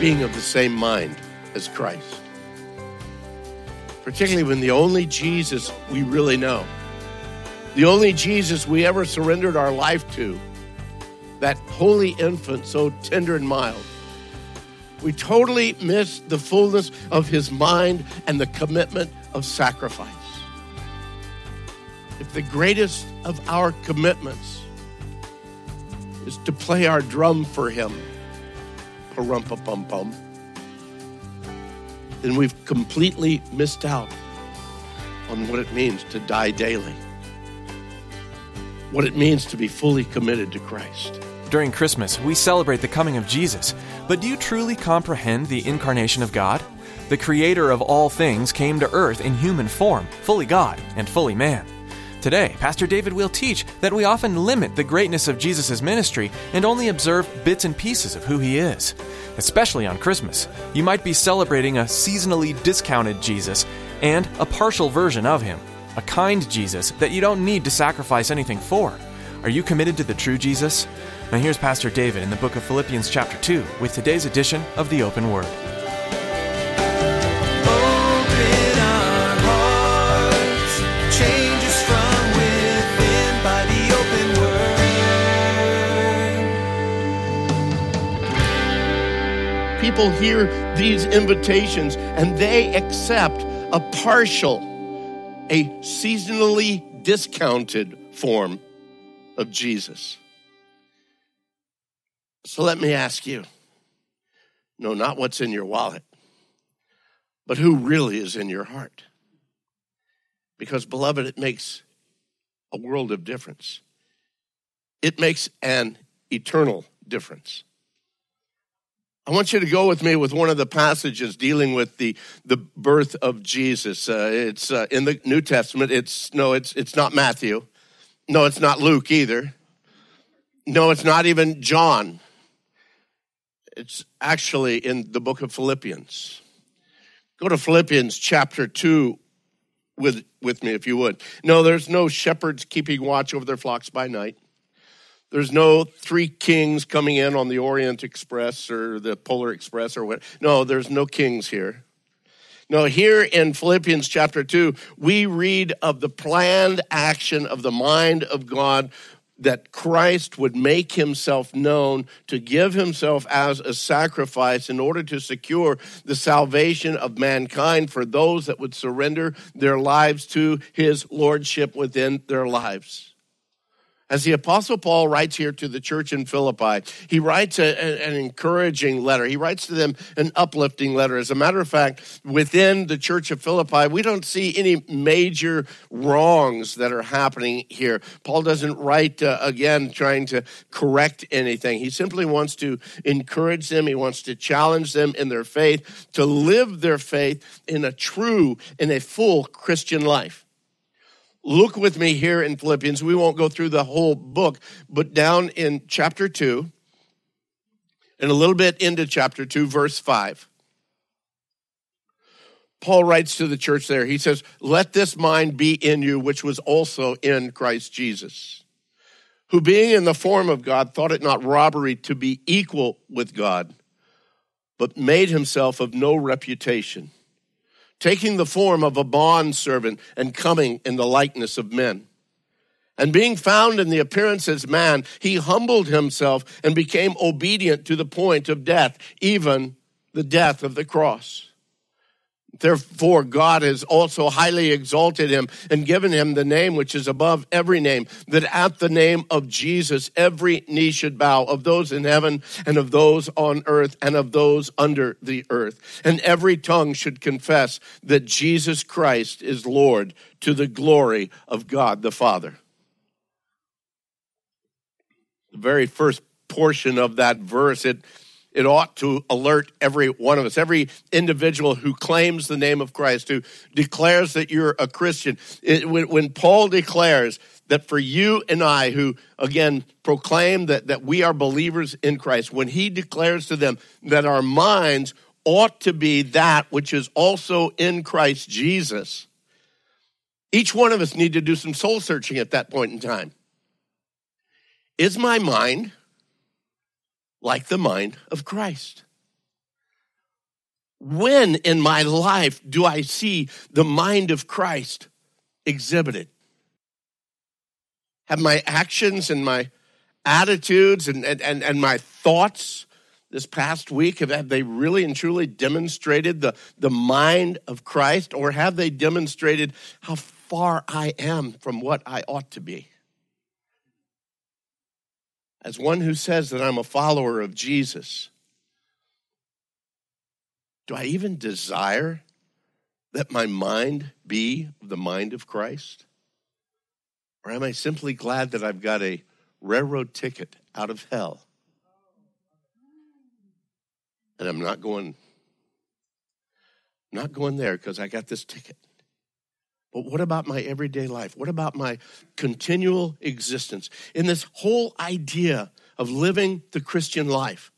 being of the same mind as Christ. Particularly when the only Jesus we really know, the only Jesus we ever surrendered our life to, that holy infant so tender and mild, we totally miss the fullness of his mind and the commitment of sacrifice. If the greatest of our commitments is to play our drum for him, parumpa pum pum, then we've completely missed out on what it means to die daily, what it means to be fully committed to Christ. During Christmas, we celebrate the coming of Jesus. But do you truly comprehend the incarnation of God? The creator of all things came to earth in human form, fully God and fully man. Today, Pastor David will teach that we often limit the greatness of Jesus' ministry and only observe bits and pieces of who he is. Especially on Christmas, you might be celebrating a seasonally discounted Jesus and a partial version of him, a kind Jesus that you don't need to sacrifice anything for. Are you committed to the true Jesus? Now here's Pastor David in the book of Philippians chapter 2 with today's edition of the Open Word. People hear these invitations and they accept a partial, a seasonally discounted form of Jesus. So let me ask you no, not what's in your wallet, but who really is in your heart. Because, beloved, it makes a world of difference. It makes an eternal difference. I want you to go with me with one of the passages dealing with the, the birth of Jesus. Uh, it's uh, in the New Testament. It's no, it's it's not Matthew. No, it's not Luke either. No, it's not even John. It's actually in the book of Philippians. Go to Philippians chapter 2 with, with me, if you would. No, there's no shepherds keeping watch over their flocks by night. There's no three kings coming in on the Orient Express or the Polar Express or what. No, there's no kings here. No, here in Philippians chapter 2, we read of the planned action of the mind of God that Christ would make himself known to give himself as a sacrifice in order to secure the salvation of mankind for those that would surrender their lives to his lordship within their lives. As the Apostle Paul writes here to the church in Philippi, he writes a, an encouraging letter. He writes to them an uplifting letter. As a matter of fact, within the church of Philippi, we don't see any major wrongs that are happening here. Paul doesn't write, uh, again, trying to correct anything. He simply wants to encourage them, he wants to challenge them in their faith, to live their faith in a true, in a full Christian life. Look with me here in Philippians. We won't go through the whole book, but down in chapter 2 and a little bit into chapter 2, verse 5. Paul writes to the church there. He says, Let this mind be in you, which was also in Christ Jesus, who being in the form of God thought it not robbery to be equal with God, but made himself of no reputation taking the form of a bondservant and coming in the likeness of men. And being found in the appearance as man, he humbled himself and became obedient to the point of death, even the death of the cross. Therefore, God has also highly exalted him and given him the name which is above every name, that at the name of Jesus every knee should bow, of those in heaven and of those on earth and of those under the earth. And every tongue should confess that Jesus Christ is Lord to the glory of God the Father. The very first portion of that verse, it it ought to alert every one of us, every individual who claims the name of Christ, who declares that you're a Christian. It, when, when, Paul declares that for you and I, who again proclaim that, that we are believers in Christ, when he declares to them that our minds ought to be that which is also in Christ Jesus, each one of us need to do some soul searching at that point in time. Is my mind like the mind of Christ? When in my life do I see the mind of Christ exhibited? Have my actions and my attitudes and, and, and, my thoughts this past week, have, have they really and truly demonstrated the, the mind of Christ, or have they demonstrated how far I am from what I ought to be? As one who says that I'm a follower of Jesus, do I even desire that my mind be the mind of Christ? Or am I simply glad that I've got a railroad ticket out of hell? And I'm not going not going there because I got this ticket. But what about my everyday life? What about my continual existence? In this whole idea of living the Christian life,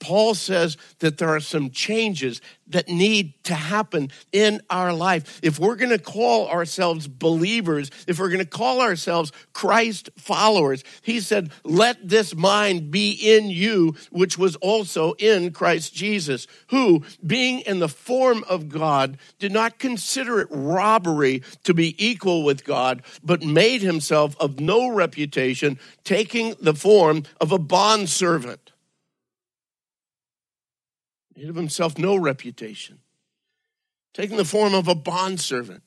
Paul says that there are some changes that need to happen in our life. If we're going to call ourselves believers, if we're going to call ourselves Christ followers, he said, let this mind be in you, which was also in Christ Jesus, who, being in the form of God, did not consider it robbery to be equal with God, but made himself of no reputation, taking the form of a bondservant he of himself no reputation, taking the form of a bondservant.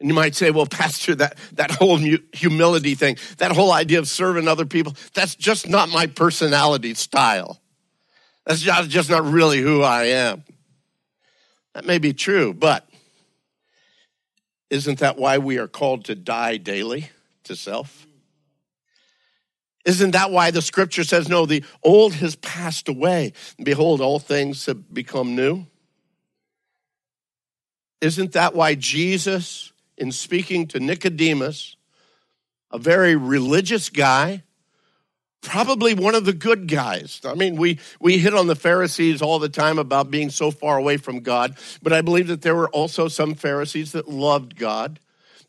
And you might say, well, Pastor, that, that whole humility thing, that whole idea of serving other people, that's just not my personality style. That's just not really who I am. That may be true, but isn't that why we are called to die daily to self? Isn't that why the scripture says, no, the old has passed away? Behold, all things have become new? Isn't that why Jesus, in speaking to Nicodemus, a very religious guy, probably one of the good guys. I mean, we, we hit on the Pharisees all the time about being so far away from God, but I believe that there were also some Pharisees that loved God.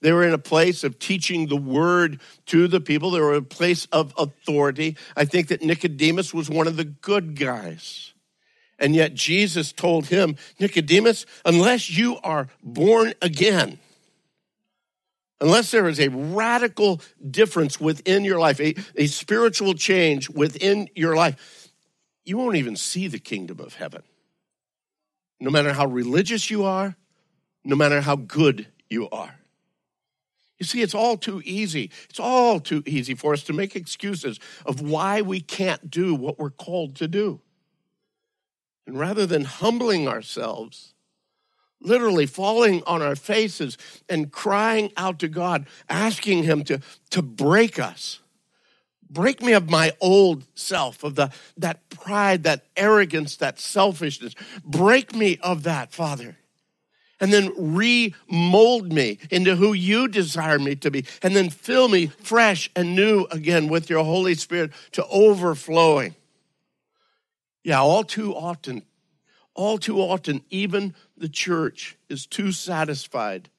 They were in a place of teaching the word to the people. They were a place of authority. I think that Nicodemus was one of the good guys. And yet Jesus told him, Nicodemus, unless you are born again, unless there is a radical difference within your life, a, a spiritual change within your life, you won't even see the kingdom of heaven. No matter how religious you are, no matter how good you are. You see, it's all too easy. It's all too easy for us to make excuses of why we can't do what we're called to do. And rather than humbling ourselves, literally falling on our faces and crying out to God, asking Him to, to break us, break me of my old self, of the, that pride, that arrogance, that selfishness. Break me of that, Father and then remold me into who you desire me to be, and then fill me fresh and new again with your Holy Spirit to overflowing. Yeah, all too often, all too often, even the church is too satisfied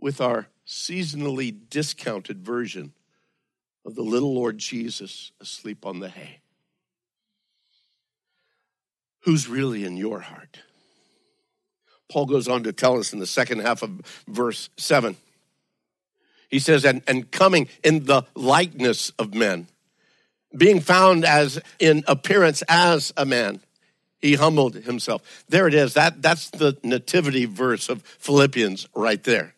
with our seasonally discounted version of the little Lord Jesus asleep on the hay. Who's really in your heart? Paul goes on to tell us in the second half of verse 7. He says, and, and coming in the likeness of men, being found as in appearance as a man. He humbled himself. There it is. That, that's the nativity verse of Philippians right there.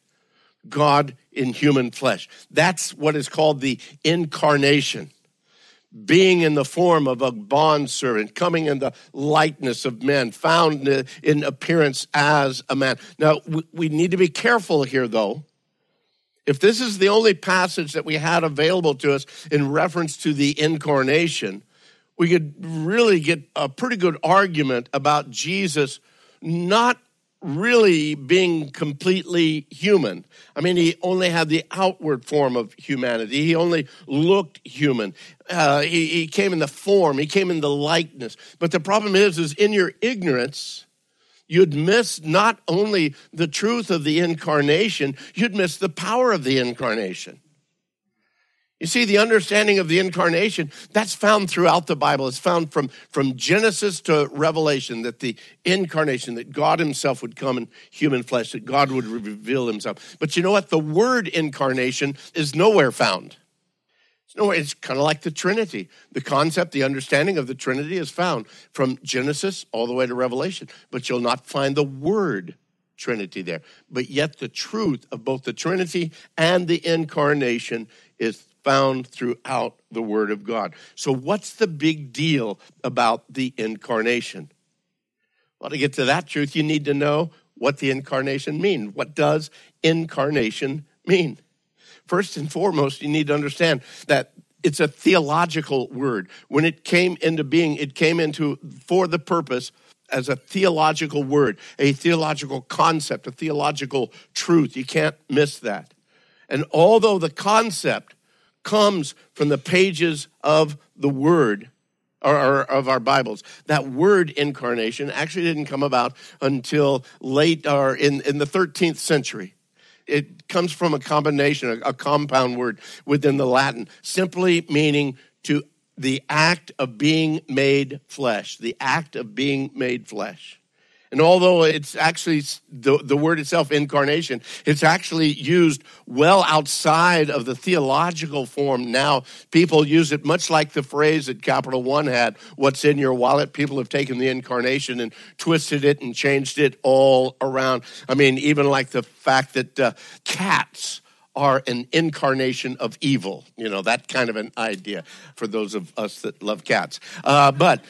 God in human flesh. That's what is called the incarnation. Being in the form of a bondservant, coming in the likeness of men, found in appearance as a man. Now, we need to be careful here, though. If this is the only passage that we had available to us in reference to the incarnation, we could really get a pretty good argument about Jesus not really being completely human. I mean, he only had the outward form of humanity. He only looked human. Uh, he, he came in the form. He came in the likeness. But the problem is, is in your ignorance, you'd miss not only the truth of the incarnation, you'd miss the power of the incarnation. You see, the understanding of the incarnation, that's found throughout the Bible. It's found from, from Genesis to Revelation that the incarnation, that God Himself would come in human flesh, that God would reveal Himself. But you know what? The word incarnation is nowhere found. It's nowhere. It's kind of like the Trinity. The concept, the understanding of the Trinity is found from Genesis all the way to Revelation, but you'll not find the word Trinity there. But yet, the truth of both the Trinity and the incarnation is found throughout the Word of God. So, what's the big deal about the incarnation? Well, to get to that truth, you need to know what the incarnation means. What does incarnation mean? First and foremost, you need to understand that it's a theological word. When it came into being, it came into for the purpose as a theological word, a theological concept, a theological truth. You can't miss that. And although the concept comes from the pages of the Word or, or, of our Bibles. That word incarnation actually didn't come about until late or in, in the 13th century. It comes from a combination, a, a compound word within the Latin, simply meaning to the act of being made flesh, the act of being made flesh. And although it's actually the, the word itself, incarnation, it's actually used well outside of the theological form now. People use it much like the phrase that Capital One had, what's in your wallet. People have taken the incarnation and twisted it and changed it all around. I mean, even like the fact that uh, cats are an incarnation of evil. You know, that kind of an idea for those of us that love cats. Uh, but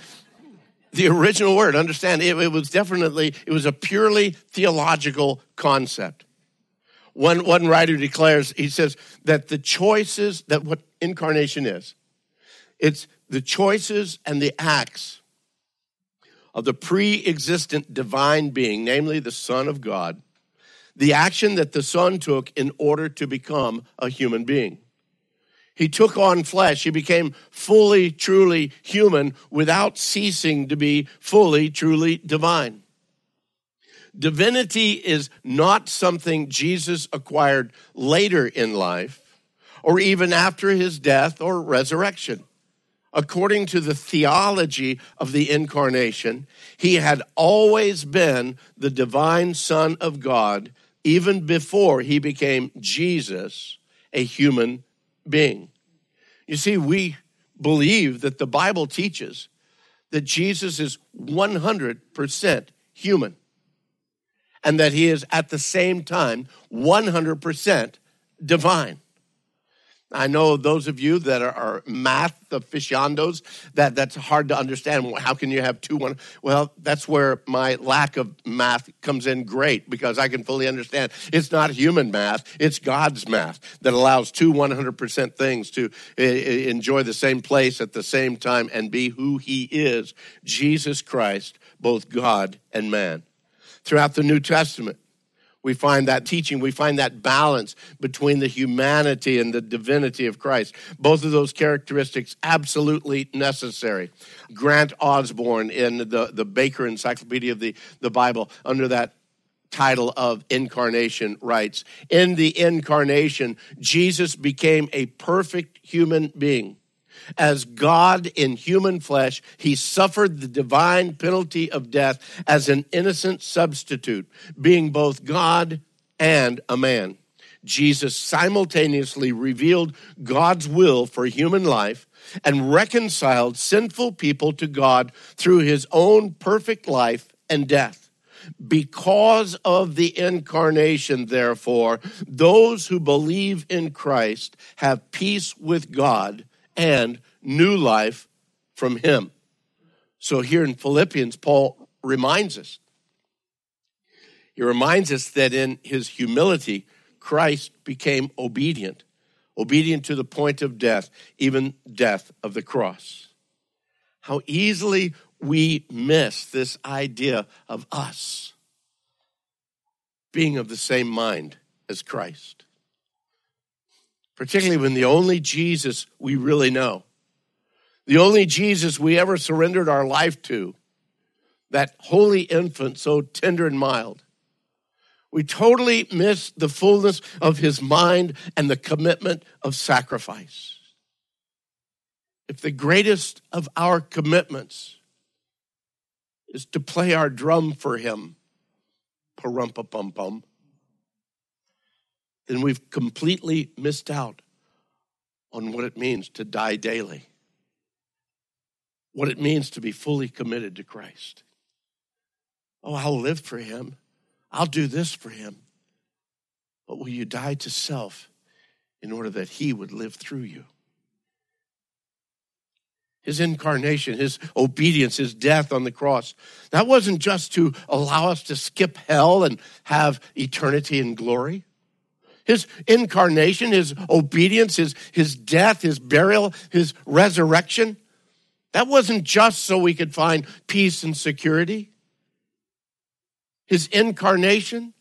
the original word. Understand, it, it, was definitely, it was a purely theological concept. One, one writer declares, he says that the choices, that what incarnation is, it's the choices and the acts of the pre existent divine being, namely the Son of God, the action that the Son took in order to become a human being. He took on flesh. He became fully, truly human without ceasing to be fully, truly divine. Divinity is not something Jesus acquired later in life or even after his death or resurrection. According to the theology of the incarnation, he had always been the divine Son of God even before he became Jesus, a human being. You see, we believe that the Bible teaches that Jesus is 100% human and that he is at the same time 100% divine. I know those of you that are, are, math aficionados that that's hard to understand. How can you have two one? Well, that's where my lack of math comes in great because I can fully understand. It's not human math; it's God's math that allows two 100% things to uh, enjoy the same place at the same time and be who He is, Jesus Christ, both God and man. Throughout the New Testament, we find that teaching, we find that balance between the humanity and the divinity of Christ. Both of those characteristics absolutely necessary. Grant Osborne in the, the Baker Encyclopedia of the, the Bible, under that title of incarnation, writes In the incarnation, Jesus became a perfect human being as God in human flesh, he suffered the divine penalty of death as an innocent substitute, being both God and a man. Jesus simultaneously revealed God's will for human life and reconciled sinful people to God through his own perfect life and death. Because of the incarnation, therefore, those who believe in Christ have peace with God and new life from him. So here in Philippians, Paul reminds us. He reminds us that in his humility, Christ became obedient, obedient to the point of death, even death of the cross. How easily we miss this idea of us being of the same mind as Christ. Particularly when the only Jesus we really know, the only Jesus we ever surrendered our life to, that holy infant so tender and mild, we totally miss the fullness of his mind and the commitment of sacrifice. If the greatest of our commitments is to play our drum for him, parumpa pum pum, then we've completely missed out on what it means to die daily, what it means to be fully committed to Christ. Oh, I'll live for him. I'll do this for him. But will you die to self in order that he would live through you? His incarnation, his obedience, his death on the cross. That wasn't just to allow us to skip hell and have eternity in glory. His incarnation, his obedience, his, his death, his burial, his resurrection, that wasn't just so we could find peace and security his incarnation,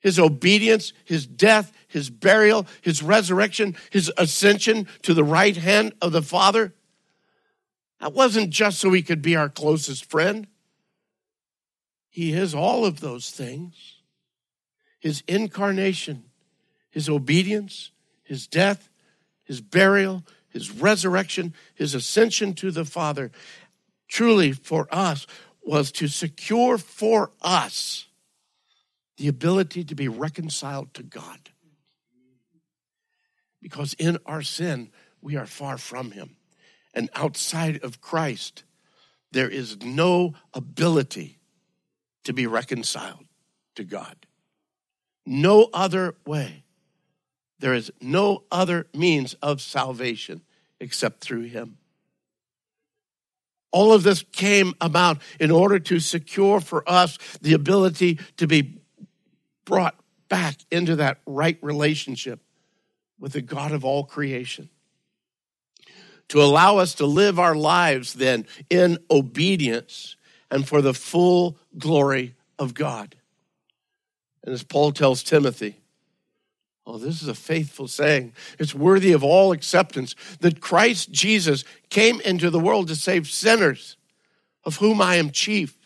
his obedience, his death, his burial, his resurrection, his ascension to the right hand of the Father. That wasn't just so he could be our closest friend. He is all of those things. His incarnation, his obedience, his death, his burial, his resurrection, his ascension to the Father, truly for us was to secure for us the ability to be reconciled to God. Because in our sin, we are far from Him. And outside of Christ, there is no ability to be reconciled to God. No other way. There is no other means of salvation except through Him. All of this came about in order to secure for us the ability to be brought back into that right relationship with the God of all creation. To allow us to live our lives then in obedience and for the full glory of God. And as Paul tells Timothy, Oh, this is a faithful saying. It's worthy of all acceptance that Christ Jesus came into the world to save sinners, of whom I am chief.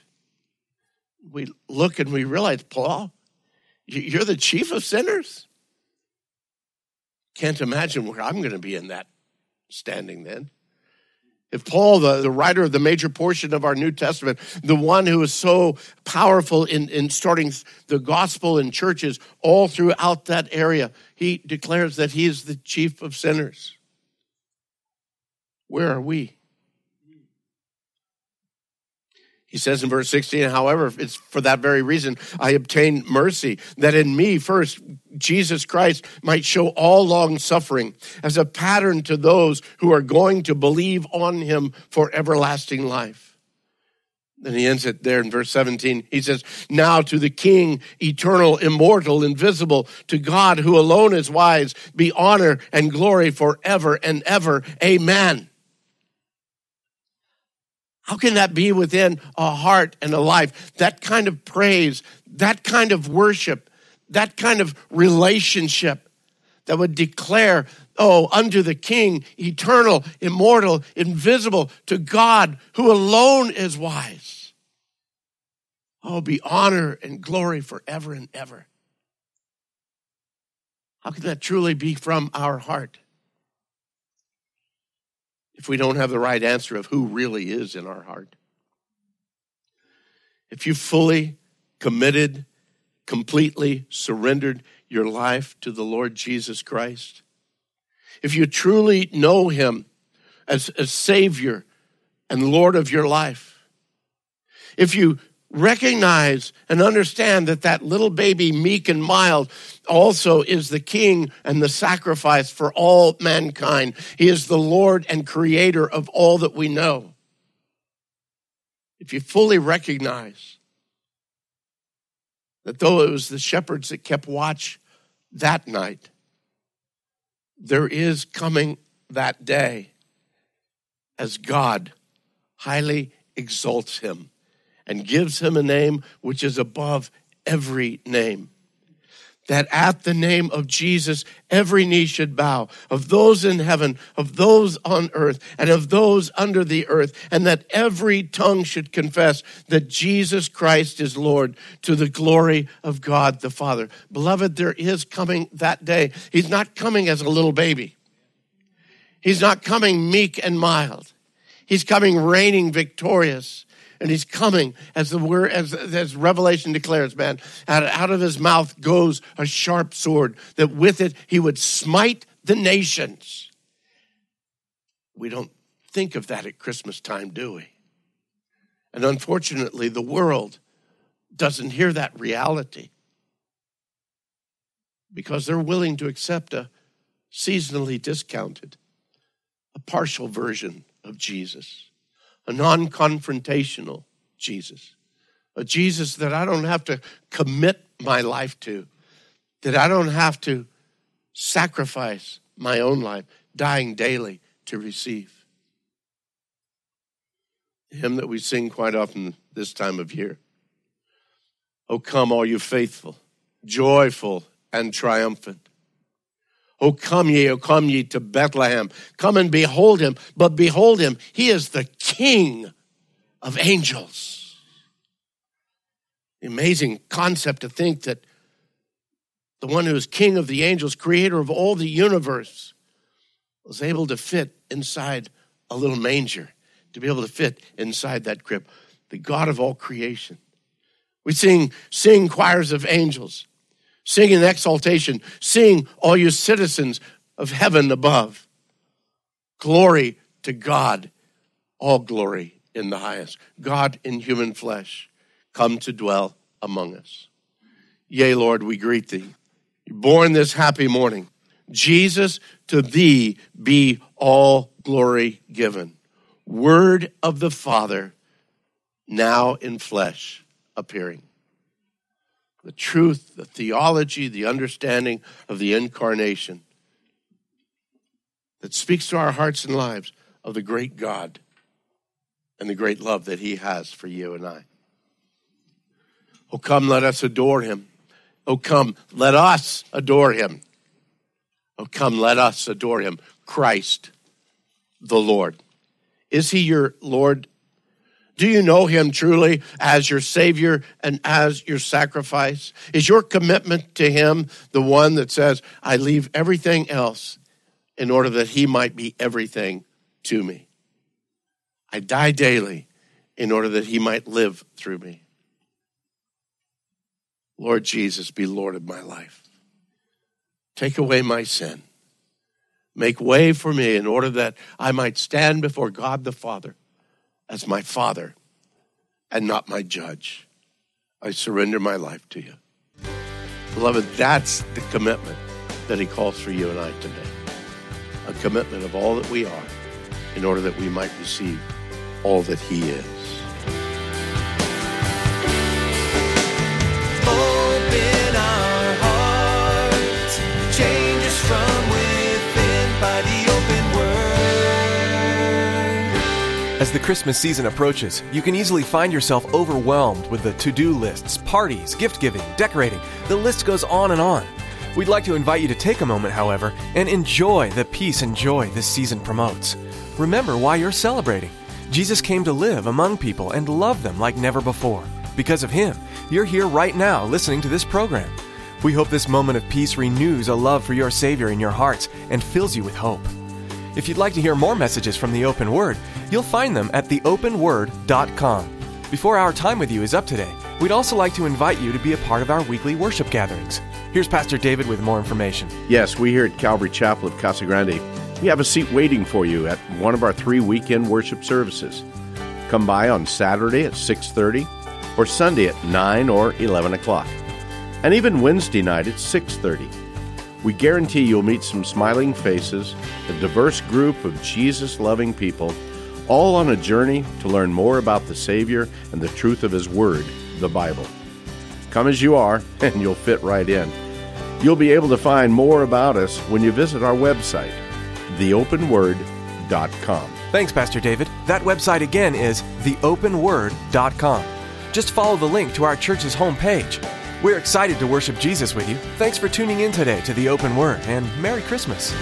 We look and we realize, Paul, you're the chief of sinners? Can't imagine where I'm going to be in that standing then. If Paul, the, the writer of the major portion of our New Testament, the one who is so powerful in, in starting the gospel in churches all throughout that area, he declares that he is the chief of sinners. Where are we? He says in verse 16, however, it's for that very reason I obtained mercy, that in me first Jesus Christ might show all long suffering as a pattern to those who are going to believe on him for everlasting life. Then he ends it there in verse 17. He says, Now to the King, eternal, immortal, invisible, to God who alone is wise, be honor and glory forever and ever. Amen. How can that be within a heart and a life? That kind of praise, that kind of worship, that kind of relationship that would declare, oh, unto the King, eternal, immortal, invisible, to God who alone is wise. Oh, be honor and glory forever and ever. How can that truly be from our heart? If we don't have the right answer of who really is in our heart. If you fully committed, completely surrendered your life to the Lord Jesus Christ, if you truly know him as, as Savior and Lord of your life, if you recognize and understand that that little baby, meek and mild, also is the king and the sacrifice for all mankind. He is the Lord and creator of all that we know. If you fully recognize that though it was the shepherds that kept watch that night, there is coming that day as God highly exalts him and gives him a name which is above every name. That at the name of Jesus, every knee should bow of those in heaven, of those on earth, and of those under the earth, and that every tongue should confess that Jesus Christ is Lord to the glory of God the Father. Beloved, there is coming that day. He's not coming as a little baby. He's not coming meek and mild. He's coming reigning victorious and he's coming as the word as, as revelation declares man out, out of his mouth goes a sharp sword that with it he would smite the nations. We don't think of that at christmas time do we? And unfortunately the world doesn't hear that reality because they're willing to accept a seasonally discounted a partial version of jesus a non confrontational Jesus, a Jesus that I don't have to commit my life to, that I don't have to sacrifice my own life, dying daily to receive. Hymn that we sing quite often this time of year. Oh, come, all you faithful, joyful and triumphant. Oh, come ye, oh, come ye to Bethlehem. Come and behold him. But behold him, he is the King of angels. Amazing concept to think that the one who is King of the angels, creator of all the universe, was able to fit inside a little manger, to be able to fit inside that crib. The God of all creation. We sing, sing choirs of angels Sing in exaltation. Sing, all you citizens of heaven above. Glory to God. All glory in the highest. God in human flesh, come to dwell among us. Yea, Lord, we greet thee. Born this happy morning. Jesus, to thee be all glory given. Word of the Father, now in flesh appearing the truth, the theology, the understanding of the incarnation that speaks to our hearts and lives of the great God and the great love that He has for you and I. Oh, come, let us adore Him. Oh, come, let us adore Him. Oh, come, let us adore Him. Christ the Lord. Is He your Lord do you know him truly as your Savior and as your sacrifice? Is your commitment to him the one that says, I leave everything else in order that he might be everything to me? I die daily in order that he might live through me. Lord Jesus, be Lord of my life. Take away my sin. Make way for me in order that I might stand before God the Father as my Father and not my judge. I surrender my life to you. Beloved, that's the commitment that He calls for you and I today a commitment of all that we are in order that we might receive all that He is. As the Christmas season approaches, you can easily find yourself overwhelmed with the to do lists, parties, gift giving, decorating. The list goes on and on. We'd like to invite you to take a moment, however, and enjoy the peace and joy this season promotes. Remember why you're celebrating. Jesus came to live among people and love them like never before. Because of Him, you're here right now listening to this program. We hope this moment of peace renews a love for your Savior in your hearts and fills you with hope. If you'd like to hear more messages from the Open Word, you'll find them at theopenword.com. Before our time with you is up today, we'd also like to invite you to be a part of our weekly worship gatherings. Here's Pastor David with more information. Yes, we here at Calvary Chapel of Casa Grande, we have a seat waiting for you at one of our three weekend worship services. Come by on Saturday at 6:30 or Sunday at 9 or 11 o'clock. And even Wednesday night at 6:30. We guarantee you'll meet some smiling faces, a diverse group of Jesus-loving people, all on a journey to learn more about the Savior and the truth of His Word, the Bible. Come as you are, and you'll fit right in. You'll be able to find more about us when you visit our website, theopenword.com. Thanks, Pastor David. That website again is theopenword.com. Just follow the link to our church's homepage. We're excited to worship Jesus with you. Thanks for tuning in today to The Open Word, and Merry Christmas.